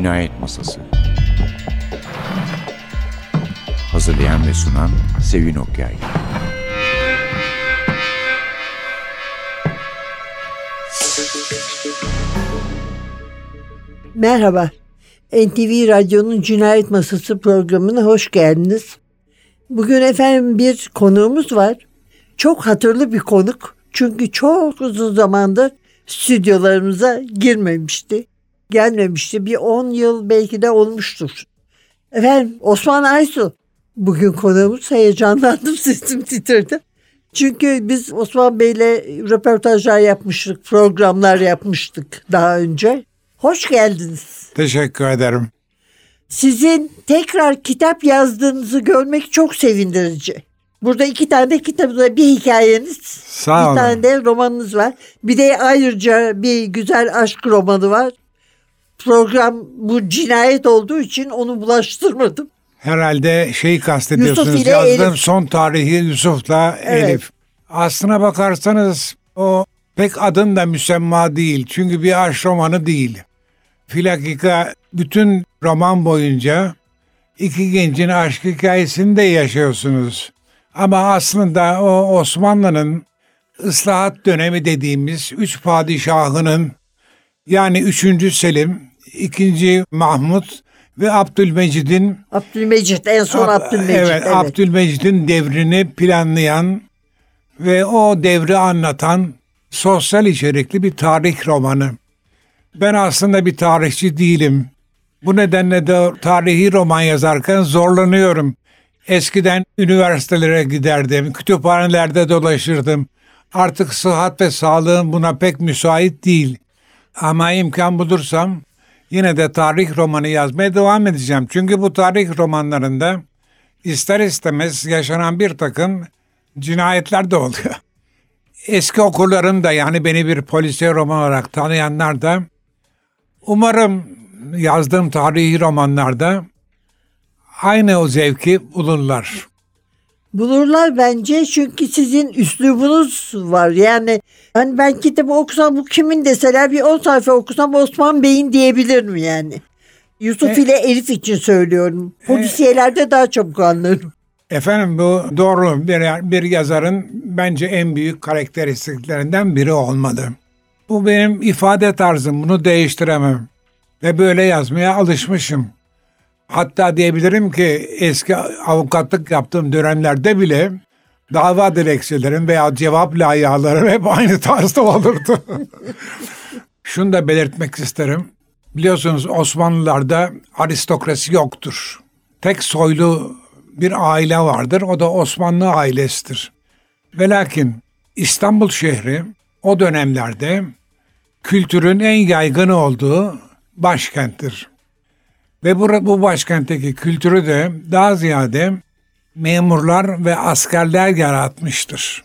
Cinayet Masası Hazırlayan ve sunan Sevin Okyay Merhaba. NTV Radyo'nun Cinayet Masası programına hoş geldiniz. Bugün efendim bir konuğumuz var. Çok hatırlı bir konuk. Çünkü çok uzun zamandır stüdyolarımıza girmemişti. Gelmemişti. Bir 10 yıl belki de olmuştur. Efendim Osman Aysu bugün konuğumuz. Heyecanlandım sesim titredi. Çünkü biz Osman Bey'le röportajlar yapmıştık, programlar yapmıştık daha önce. Hoş geldiniz. Teşekkür ederim. Sizin tekrar kitap yazdığınızı görmek çok sevindirici. Burada iki tane kitabınızda bir hikayeniz, Sağ bir olun. tane de romanınız var. Bir de ayrıca bir güzel aşk romanı var. Program bu cinayet olduğu için onu bulaştırmadım. Herhalde şeyi kastediyorsunuz. Yusuf ile Yazdığım Elif. son tarihi Yusuf'la Evet. Elif. Aslına bakarsanız o pek adın da müsemma değil. Çünkü bir aşk romanı değil. Filakika bütün roman boyunca iki gencin aşk hikayesini de yaşıyorsunuz. Ama aslında o Osmanlı'nın ıslahat dönemi dediğimiz üç padişahının yani 3. Selim, 2. Mahmut ve Abdülmecid'in Abdülmecit en son Ab- Abdülmecit. Evet, evet. Abdülmecid'in devrini planlayan ve o devri anlatan sosyal içerikli bir tarih romanı. Ben aslında bir tarihçi değilim. Bu nedenle de tarihi roman yazarken zorlanıyorum. Eskiden üniversitelere giderdim, kütüphanelerde dolaşırdım. Artık sıhhat ve sağlığım buna pek müsait değil. Ama imkan bulursam yine de tarih romanı yazmaya devam edeceğim. Çünkü bu tarih romanlarında ister istemez yaşanan bir takım cinayetler de oluyor. Eski okurlarım da yani beni bir polisiye roman olarak tanıyanlar da umarım yazdığım tarihi romanlarda aynı o zevki bulurlar. Bulurlar bence çünkü sizin üslubunuz var. Yani hani ben kitabı okusam bu kimin deseler bir 10 sayfa okusam Osman Bey'in diyebilirim yani. Yusuf E- ile Elif için söylüyorum. Polisiyelerde daha çabuk anlarım. Efendim bu doğru bir, bir yazarın bence en büyük karakteristiklerinden biri olmalı. Bu benim ifade tarzım bunu değiştiremem. Ve böyle yazmaya alışmışım. Hatta diyebilirim ki eski avukatlık yaptığım dönemlerde bile dava dilekçelerim veya cevap layihelerim hep aynı tarzda olurdu. Şunu da belirtmek isterim. Biliyorsunuz Osmanlılarda aristokrasi yoktur. Tek soylu bir aile vardır. O da Osmanlı ailesidir. Ve lakin İstanbul şehri o dönemlerde kültürün en yaygın olduğu başkenttir. Ve bu, bu başkentteki kültürü de daha ziyade memurlar ve askerler yaratmıştır.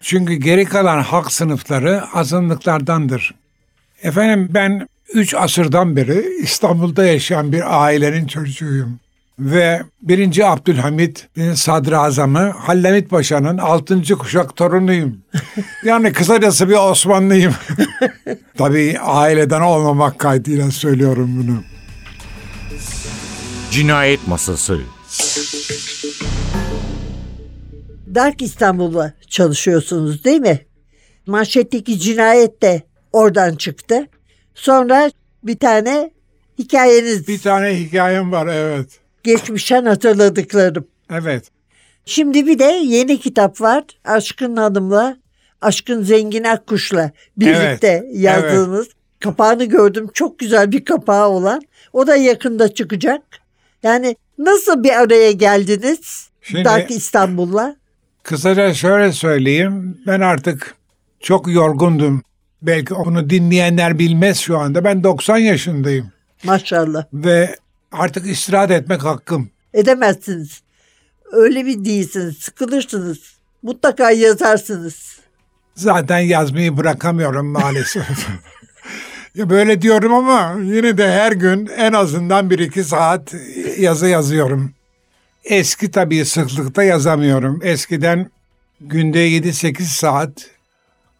Çünkü geri kalan halk sınıfları azınlıklardandır. Efendim ben 3 asırdan beri İstanbul'da yaşayan bir ailenin çocuğuyum. Ve 1. Abdülhamid'in sadrazamı Hallemit Paşa'nın 6. kuşak torunuyum. Yani kısacası bir Osmanlıyım. Tabii aileden olmamak kaydıyla söylüyorum bunu. Cinayet Masası Dark İstanbul'da çalışıyorsunuz değil mi? Manşetteki cinayet de oradan çıktı. Sonra bir tane hikayeniz Bir tane hikayem var evet. geçmişten hatırladıklarım. Evet. Şimdi bir de yeni kitap var. Aşkın Hanım'la, Aşkın Zengin Akkuş'la birlikte Evet, yazdığınız. Kapağını gördüm. Çok güzel bir kapağı olan. O da yakında çıkacak. Yani nasıl bir araya geldiniz Şimdi- Dark İstanbul'la? Kısaca şöyle söyleyeyim. Ben artık çok yorgundum. Belki onu dinleyenler bilmez şu anda. Ben 90 yaşındayım. Maşallah. Ve artık istirahat etmek hakkım. Edemezsiniz. Öyle bir değilsiniz. Sıkılırsınız. Mutlaka yazarsınız. Zaten yazmayı bırakamıyorum maalesef. ya böyle diyorum ama yine de her gün en azından bir iki saat yazı yazıyorum. Eski tabii sıklıkta yazamıyorum. Eskiden günde 7-8 saat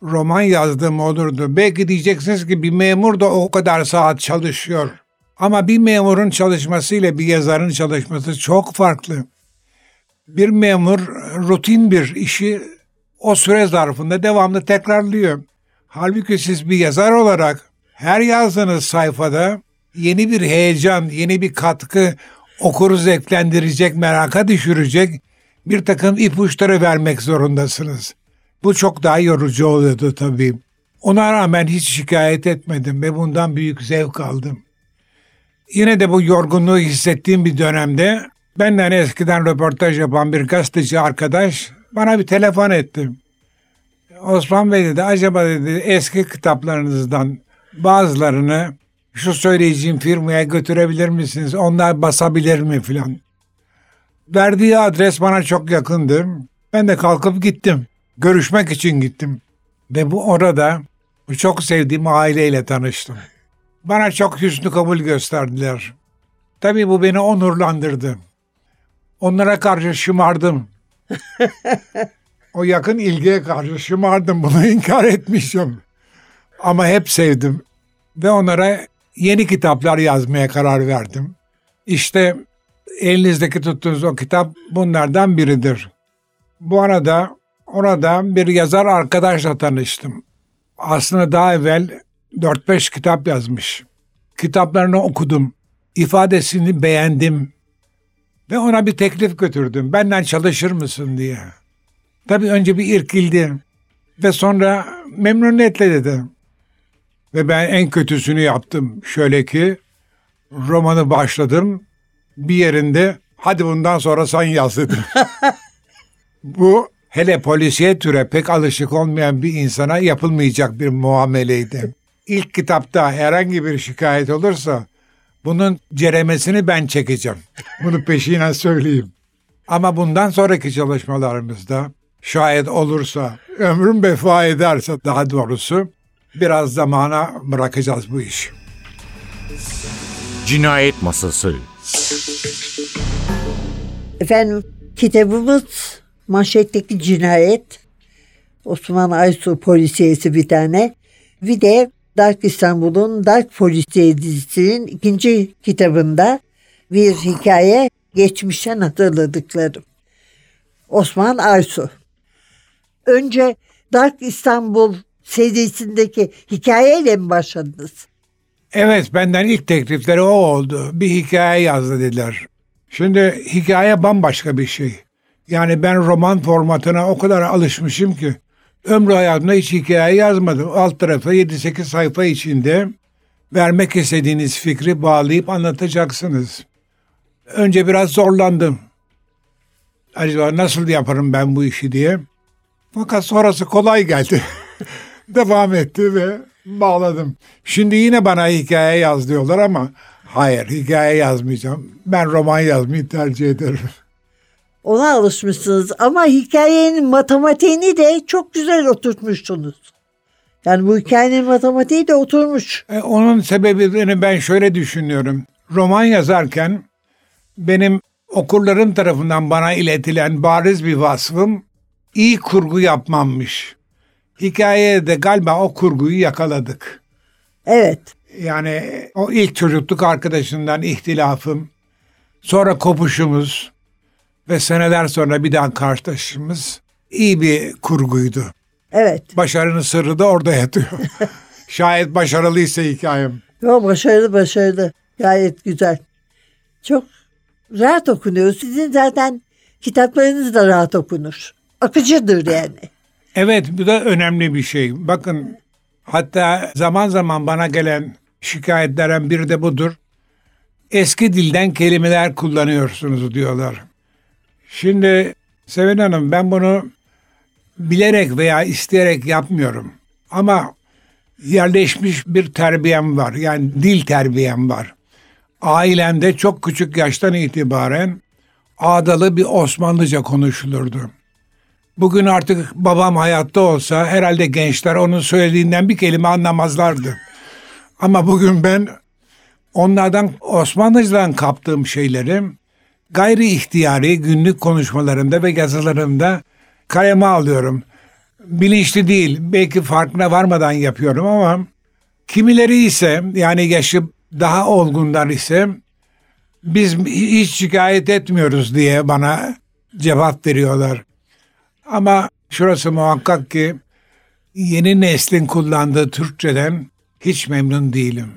roman yazdığım olurdu. Belki diyeceksiniz ki bir memur da o kadar saat çalışıyor. Ama bir memurun çalışması ile bir yazarın çalışması çok farklı. Bir memur rutin bir işi o süre zarfında devamlı tekrarlıyor. Halbuki siz bir yazar olarak her yazdığınız sayfada yeni bir heyecan, yeni bir katkı, okuru zevklendirecek, meraka düşürecek bir takım ipuçları vermek zorundasınız. Bu çok daha yorucu oluyordu tabii. Ona rağmen hiç şikayet etmedim ve bundan büyük zevk aldım. Yine de bu yorgunluğu hissettiğim bir dönemde benden eskiden röportaj yapan bir gazeteci arkadaş bana bir telefon etti. Osman Bey dedi acaba dedi eski kitaplarınızdan bazılarını şu söyleyeceğim firmaya götürebilir misiniz? Onlar basabilir mi filan. Verdiği adres bana çok yakındı. Ben de kalkıp gittim. Görüşmek için gittim. Ve bu orada çok sevdiğim aileyle tanıştım. Bana çok hüsnü kabul gösterdiler. Tabii bu beni onurlandırdı. Onlara karşı şımardım. o yakın ilgiye karşı şımardım. Bunu inkar etmişim. Ama hep sevdim. Ve onlara yeni kitaplar yazmaya karar verdim. İşte elinizdeki tuttuğunuz o kitap bunlardan biridir. Bu arada orada bir yazar arkadaşla tanıştım. Aslında daha evvel 4-5 kitap yazmış. Kitaplarını okudum. ifadesini beğendim. Ve ona bir teklif götürdüm. Benden çalışır mısın diye. Tabii önce bir irkildi. Ve sonra memnuniyetle dedi. Ve ben en kötüsünü yaptım. Şöyle ki romanı başladım. Bir yerinde hadi bundan sonra sen yaz dedim. Bu hele polisiye türe pek alışık olmayan bir insana yapılmayacak bir muameleydi. İlk kitapta herhangi bir şikayet olursa bunun ceremesini ben çekeceğim. Bunu peşinen söyleyeyim. Ama bundan sonraki çalışmalarımızda şayet olursa, ömrüm vefa ederse daha doğrusu biraz zamana bırakacağız bu işi. Cinayet Masası Efendim kitabımız manşetteki cinayet. Osman Aysu polisiyesi bir tane. Bir de Dark İstanbul'un Dark Polisiye dizisinin ikinci kitabında bir hikaye geçmişten hatırladıklarım. Osman Aysu. Önce Dark İstanbul serisindeki hikayeyle mi başladınız? Evet benden ilk teklifleri o oldu. Bir hikaye yazdı dediler. Şimdi hikaye bambaşka bir şey. Yani ben roman formatına o kadar alışmışım ki ömrü hayatımda hiç hikaye yazmadım. Alt tarafa 7-8 sayfa içinde vermek istediğiniz fikri bağlayıp anlatacaksınız. Önce biraz zorlandım. Acaba nasıl yaparım ben bu işi diye. Fakat sonrası kolay geldi. Devam etti ve bağladım. Şimdi yine bana hikaye yaz diyorlar ama hayır hikaye yazmayacağım. Ben roman yazmayı tercih ederim. Ona alışmışsınız ama hikayenin matematiğini de çok güzel oturtmuşsunuz. Yani bu hikayenin matematiği de oturmuş. E, onun sebebini ben şöyle düşünüyorum. Roman yazarken benim okurlarım tarafından bana iletilen bariz bir vasfım iyi kurgu yapmammış. Hikayede de galiba o kurguyu yakaladık. Evet. Yani o ilk çocukluk arkadaşından ihtilafım, sonra kopuşumuz ve seneler sonra bir daha karşılaşışımız iyi bir kurguydu. Evet. Başarının sırrı da orada yatıyor. Şayet başarılıysa hikayem. Yo, başarılı başarılı. Gayet güzel. Çok rahat okunuyor. Sizin zaten kitaplarınız da rahat okunur. Akıcıdır yani. Evet bu da önemli bir şey. Bakın hatta zaman zaman bana gelen şikayetlerden biri de budur. Eski dilden kelimeler kullanıyorsunuz diyorlar. Şimdi Sevin Hanım ben bunu bilerek veya isteyerek yapmıyorum. Ama yerleşmiş bir terbiyem var. Yani dil terbiyem var. Ailemde çok küçük yaştan itibaren ağdalı bir Osmanlıca konuşulurdu. Bugün artık babam hayatta olsa herhalde gençler onun söylediğinden bir kelime anlamazlardı. Ama bugün ben onlardan Osmanlıcadan kaptığım şeyleri gayri ihtiyari günlük konuşmalarımda ve yazılarımda kaleme alıyorum. Bilinçli değil, belki farkına varmadan yapıyorum ama kimileri ise yani yaşı Daha olgunlar ise biz hiç şikayet etmiyoruz diye bana cevap veriyorlar. Ama şurası muhakkak ki yeni neslin kullandığı Türkçeden hiç memnun değilim.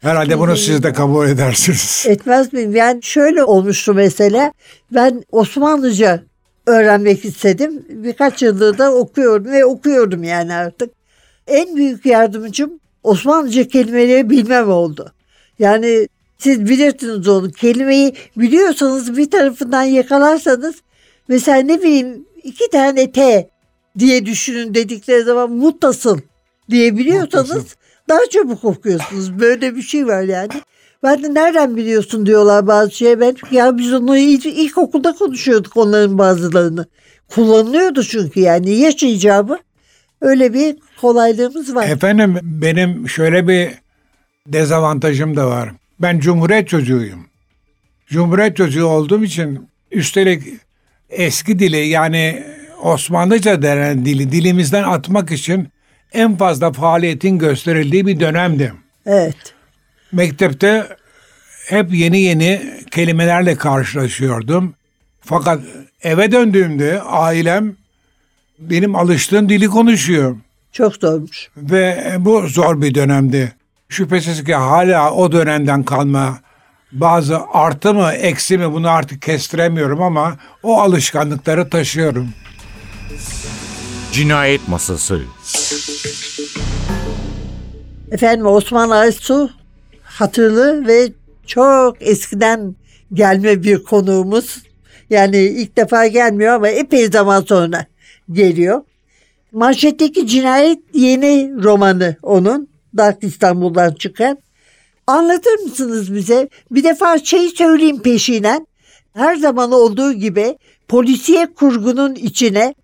Herhalde bunu siz de kabul edersiniz. Etmez miyim? Yani şöyle olmuştu mesela. Ben Osmanlıca öğrenmek istedim. Birkaç yıldır da okuyorum ve okuyorum yani artık. En büyük yardımcım Osmanlıca kelimeleri bilmem oldu. Yani siz bilirsiniz onu. Kelimeyi biliyorsanız bir tarafından yakalarsanız mesela ne bileyim iki tane T diye düşünün dedikleri zaman muttasıl diyebiliyorsanız Muttasıl. daha çabuk okuyorsunuz. Böyle bir şey var yani. Ben de nereden biliyorsun diyorlar bazı şeye. Ben ya biz onu ilk, ilkokulda konuşuyorduk onların bazılarını. Kullanılıyordu çünkü yani yaş icabı. Öyle bir kolaylığımız var. Efendim benim şöyle bir dezavantajım da var. Ben Cumhuriyet çocuğuyum. Cumhuriyet çocuğu olduğum için üstelik eski dili yani Osmanlıca denen dili dilimizden atmak için en fazla faaliyetin gösterildiği bir dönemdi. Evet. Mektepte hep yeni yeni kelimelerle karşılaşıyordum. Fakat eve döndüğümde ailem benim alıştığım dili konuşuyor. Çok zormuş. Ve bu zor bir dönemdi. Şüphesiz ki hala o dönemden kalma bazı artı mı eksi mi bunu artık kestiremiyorum ama o alışkanlıkları taşıyorum. Cinayet Masası Efendim Osman Aysu hatırlı ve çok eskiden gelme bir konuğumuz. Yani ilk defa gelmiyor ama epey zaman sonra geliyor. Manşetteki cinayet yeni romanı onun. Dark İstanbul'dan çıkan. Anlatır mısınız bize? Bir defa şey söyleyeyim peşinen. Her zaman olduğu gibi polisiye kurgunun içine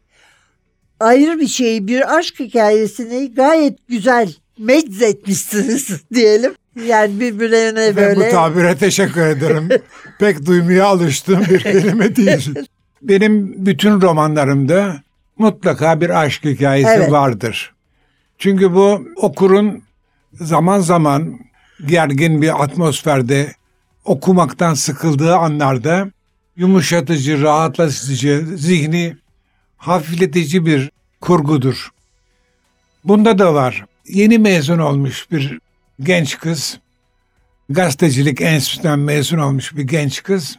ayrı bir şeyi, bir aşk hikayesini gayet güzel meczetmişsiniz diyelim. Yani birbirlerine Ve bu böyle. tabire teşekkür ederim. Pek duymaya alıştığım bir kelime değil. Benim bütün romanlarımda mutlaka bir aşk hikayesi Evet. vardır. Çünkü bu okurun zaman zaman gergin bir atmosferde okumaktan sıkıldığı anlarda yumuşatıcı, rahatlatıcı, zihni hafifletici bir kurgudur. Bunda da var. Yeni mezun olmuş bir genç kız, gazetecilik enstitüsünden mezun olmuş bir genç kız,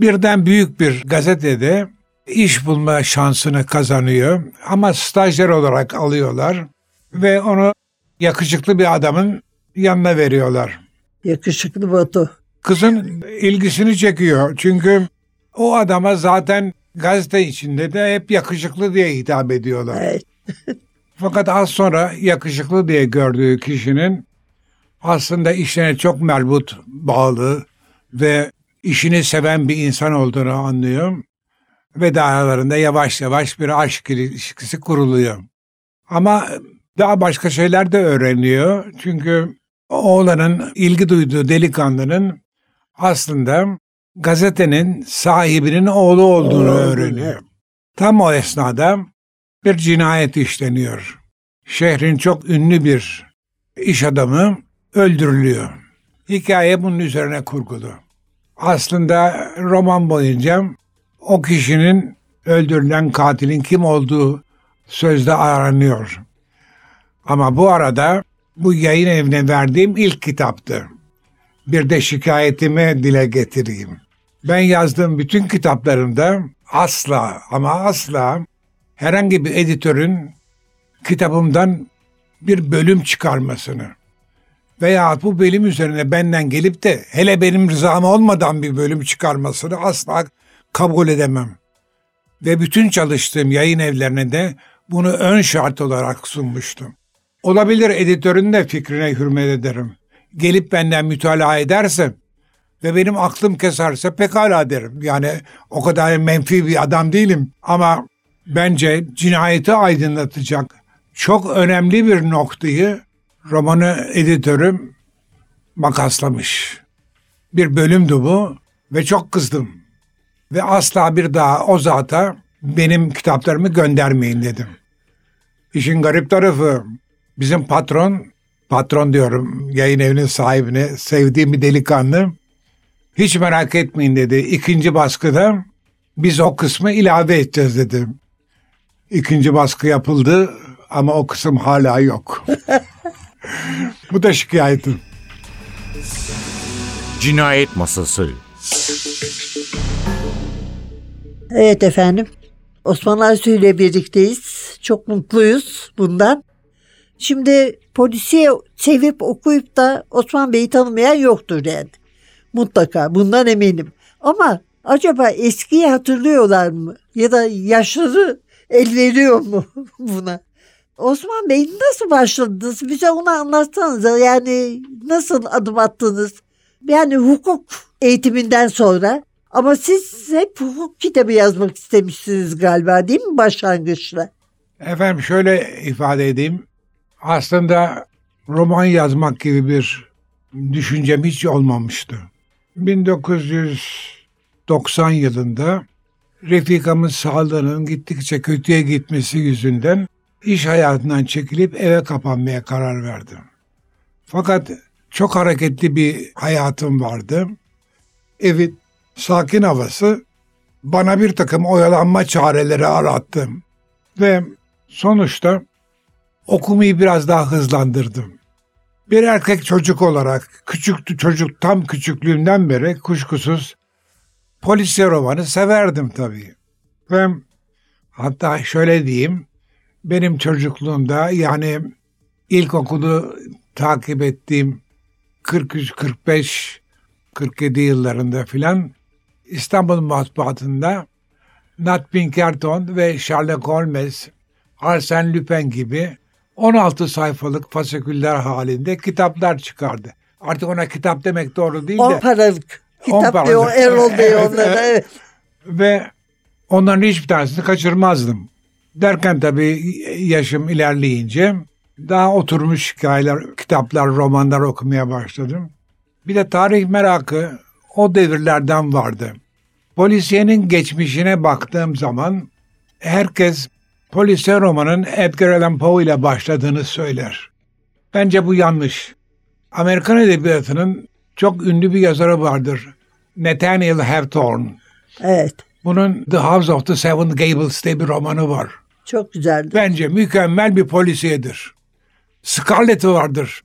birden büyük bir gazetede iş bulma şansını kazanıyor ama stajyer olarak alıyorlar ve onu yakışıklı bir adamın yanına veriyorlar. Yakışıklı Batu. Kızın ilgisini çekiyor çünkü o adama zaten gazete içinde de hep yakışıklı diye hitap ediyorlar. Evet. Fakat az sonra yakışıklı diye gördüğü kişinin aslında işine çok merbut, bağlı ve işini seven bir insan olduğunu anlıyor. Ve daha aralarında yavaş yavaş bir aşk ilişkisi kuruluyor. Ama daha başka şeyler de öğreniyor. Çünkü oğlanın ilgi duyduğu delikanlının aslında gazetenin sahibinin oğlu olduğunu Oğlu, öğreniyor. Tam o esnada bir cinayet işleniyor. Şehrin çok ünlü bir iş adamı öldürülüyor. Hikaye bunun üzerine kurgulu. Aslında roman boyunca o kişinin öldürülen katilin kim olduğu sözde aranıyor. Ama bu arada bu yayın evine verdiğim ilk kitaptı. Bir de şikayetimi dile getireyim. Ben yazdığım bütün kitaplarımda asla ama asla herhangi bir editörün kitabımdan bir bölüm çıkarmasını veya bu bölüm üzerine benden gelip de hele benim rızam olmadan bir bölüm çıkarmasını asla kabul edemem. Ve bütün çalıştığım yayın evlerine de bunu ön şart olarak sunmuştum. Olabilir editörün de fikrine hürmet ederim. Gelip benden mütalaa ederse ve benim aklım keserse pekala derim. Yani o kadar menfi bir adam değilim ama bence cinayeti aydınlatacak çok önemli bir noktayı romanı editörüm makaslamış. Bir bölümdü bu ve çok kızdım. Ve asla bir daha o zata benim kitaplarımı göndermeyin dedim. İşin garip tarafı bizim patron patron diyorum yayın evinin sahibine sevdiğim bir delikanlı. Hiç merak etmeyin dedi. İkinci baskıda biz o kısmı ilave edeceğiz dedi. İkinci baskı yapıldı ama o kısım hala yok. Bu da şikayetim. Cinayet Masası Evet efendim. Osman Arsu ile birlikteyiz. Çok mutluyuz bundan. Şimdi polisiye sevip okuyup da Osman Bey'i tanımayan yoktur yani. Mutlaka bundan eminim. Ama acaba eskiyi hatırlıyorlar mı? Ya da yaşları el veriyor mu buna? Osman Bey nasıl başladınız? Bize onu anlatsanıza. Yani nasıl adım attınız? Yani hukuk eğitiminden sonra ama siz hep hukuk kitabı yazmak istemişsiniz galiba değil mi başlangıçta? Efendim şöyle ifade edeyim. Aslında roman yazmak gibi bir düşüncem hiç olmamıştı. 1990 yılında Refikamın sağlığının gittikçe kötüye gitmesi yüzünden iş hayatından çekilip eve kapanmaya karar verdim. Fakat çok hareketli bir hayatım vardı. Evin sakin havası bana bir takım oyalanma çareleri arattı. Ve sonuçta okumayı biraz daha hızlandırdım. Bir erkek çocuk olarak küçük çocuk tam küçüklüğümden beri kuşkusuz polisiye romanı severdim tabii. Ve hatta şöyle diyeyim benim çocukluğumda yani ilkokulu takip ettiğim 43 45 47 yıllarında filan İstanbul matbuatında Nat Pinkerton ve Sherlock Holmes, Arsène Lupin gibi 16 sayfalık fasiküller halinde kitaplar çıkardı. Artık ona kitap demek doğru değil de. 10 paralık kitap paralık. diyor Erol Evet, onlara. Evet. Ve onların hiçbir tanesini kaçırmazdım. Derken tabii yaşım ilerleyince daha oturmuş hikayeler, kitaplar, romanlar okumaya başladım. Bir de tarih merakı o devirlerden vardı. Polisiyenin geçmişine baktığım zaman herkes polisiye romanın Edgar Allan Poe ile başladığını söyler. Bence bu yanlış. Amerikan edebiyatının çok ünlü bir yazarı vardır. Nathaniel Hawthorne. evet. Bunun The House of the Seven Gables diye bir romanı var. Çok güzeldi. Bence mükemmel bir polisiyedir. Scarlett'i vardır.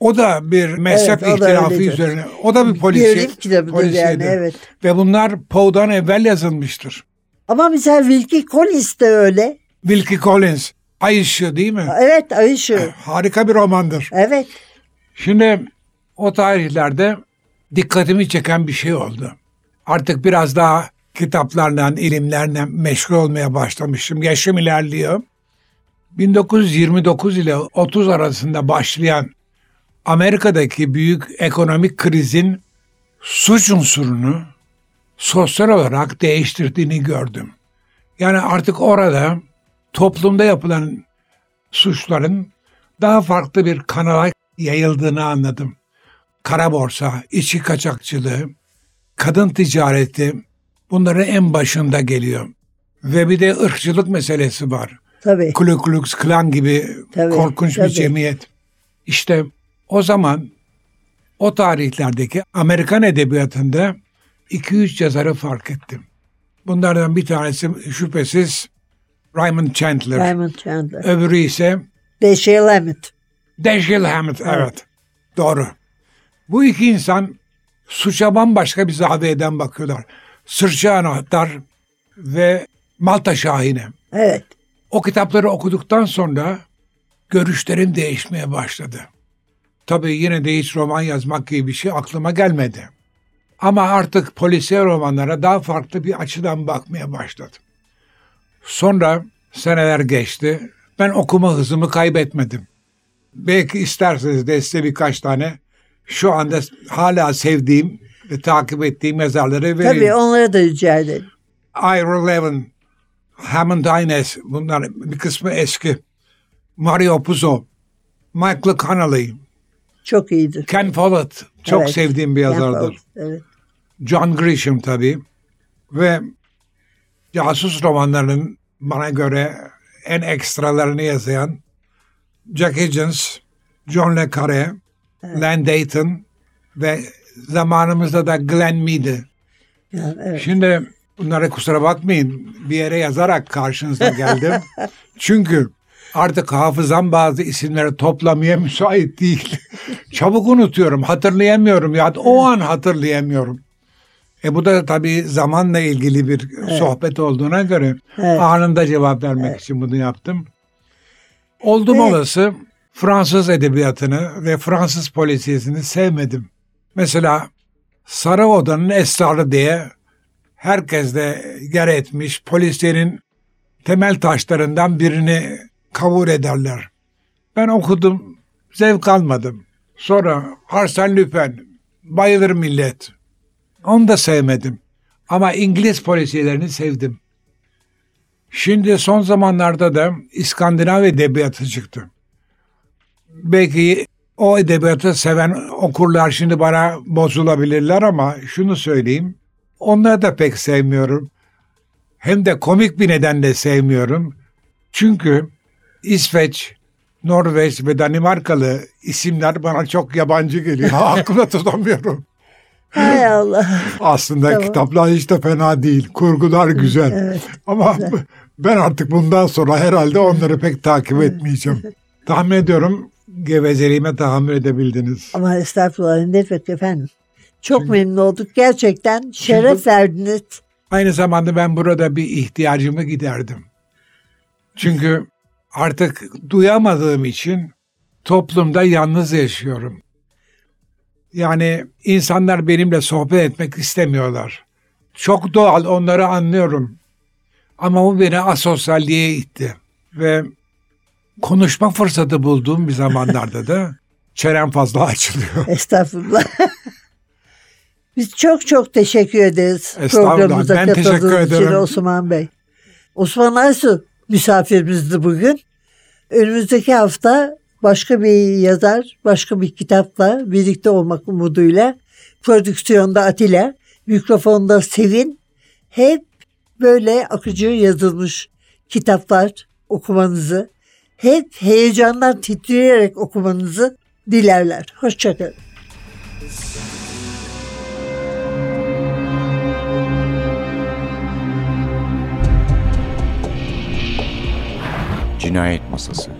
O da bir mezhep Evet, ihtilafı öyledir. üzerine. O da bir polisiye. Gerilim kitabıdır yani polisiyedir. evet. Ve bunlar Poe'dan evvel yazılmıştır. Ama mesela Wilkie Collins de öyle. Wilkie Collins, Ay Işığı değil mi? Evet Ay Işığı. Harika bir romandır. Evet. Şimdi o tarihlerde dikkatimi çeken bir şey oldu. Artık biraz daha kitaplarla, ilimlerle meşgul olmaya başlamışım. Yaşım ilerliyor. 1929 ile 30 arasında başlayan Amerika'daki büyük ekonomik krizin suç unsurunu sosyal olarak değiştirdiğini gördüm. Yani artık orada toplumda yapılan suçların daha farklı bir kanala yayıldığını anladım. Kara borsa, içki kaçakçılığı, kadın ticareti bunların en başında geliyor. Ve bir de ırkçılık meselesi var. Tabii. Ku Klux Klan gibi Tabii, korkunç bir tabii. cemiyet. İşte o zaman o tarihlerdeki Amerikan edebiyatında 2-3 yazarı fark ettim. Bunlardan bir tanesi şüphesiz Raymond Chandler. Raymond Chandler. Öbürü ise Dashiell Hammett. Dashiell Hammett. Evet. Doğru. Bu iki insan suça bambaşka bir zaviyeden bakıyorlar. Sırça Anahtar ve Malta Şahine. Evet. O kitapları okuduktan sonra görüşlerim değişmeye başladı. Tabii yine de hiç roman yazmak gibi bir şey aklıma gelmedi. Ama artık polisiye romanlara daha farklı bir açıdan bakmaya başladım. Sonra seneler geçti. Ben okuma hızımı kaybetmedim. Belki isterseniz de size birkaç tane şu anda hala sevdiğim ve takip ettiğim yazarları vereyim. Tabii onlara da rica edelim. Ira Levin, Hammond Ines, bunlar bir kısmı eski. Mario Puzo, Michael Connelly, Çok iyidir. Ken Follett, çok Evet. sevdiğim bir yazardır. Evet. John Grisham tabii. Ve casus romanlarının bana göre en ekstralarını yazan Jack Higgins, John Le Carre, Len Dayton ve zamanımızda da Glenn Mead'i. Evet. Şimdi bunlara kusura bakmayın bir yere yazarak karşınıza geldim. Çünkü artık hafızam bazı isimleri toplamaya müsait değil. Çabuk unutuyorum, hatırlayamıyorum ya o an hatırlayamıyorum. E bu da tabii zamanla ilgili bir sohbet olduğuna göre Evet. anında cevap vermek için bunu yaptım. Oldum Ve- olası Fransız edebiyatını ve Fransız polisiyesini sevmedim. Mesela Sarı Oda'nın Esrarı diye herkes de yer etmiş polisiyenin temel taşlarından birini kabul ederler. Ben okudum, zevk almadım. Sonra Arsène Lupin, bayılır millet. Onu da sevmedim. Ama İngiliz polisiyelerini sevdim. Şimdi son zamanlarda da İskandinav edebiyatı çıktı. Belki o edebiyatı seven okurlar şimdi bana bozulabilirler ama şunu söyleyeyim. Onları da pek sevmiyorum. Hem de komik bir nedenle sevmiyorum. Çünkü İsveç, Norveç ve Danimarkalı isimler bana çok yabancı geliyor. Aklımda tutamıyorum. Hay Allah. Aslında Tamam. kitaplar hiç de fena değil. Kurgular güzel. Evet. Ama ben artık bundan sonra herhalde onları pek takip etmeyeceğim. Tahmin ediyorum gevezeliğime tahammül edebildiniz. Ama estağfurullah ne demek efendim. Çok Çünkü- memnun olduk. Gerçekten şeref Çünkü- verdiniz. Aynı zamanda ben burada bir ihtiyacımı giderdim. Çünkü artık duyamadığım için toplumda yalnız yaşıyorum. Yani insanlar benimle sohbet etmek istemiyorlar. Çok doğal onları anlıyorum. Ama bu beni asosyalliğe itti. Ve konuşma fırsatı bulduğum bir zamanlarda da çenem fazla açılıyor. Estağfurullah. Biz çok çok teşekkür ederiz programımıza Ben teşekkür katıldığınız için. Osman Bey. Osman Aysu misafirimizdi bugün. Önümüzdeki hafta başka bir yazar, başka bir kitapla birlikte olmak umuduyla prodüksiyonda Atilla, mikrofonda Sevin hep böyle akıcı yazılmış kitaplar okumanızı, hep heyecandan titreyerek okumanızı dilerler. Hoşçakalın. Cinayet Masası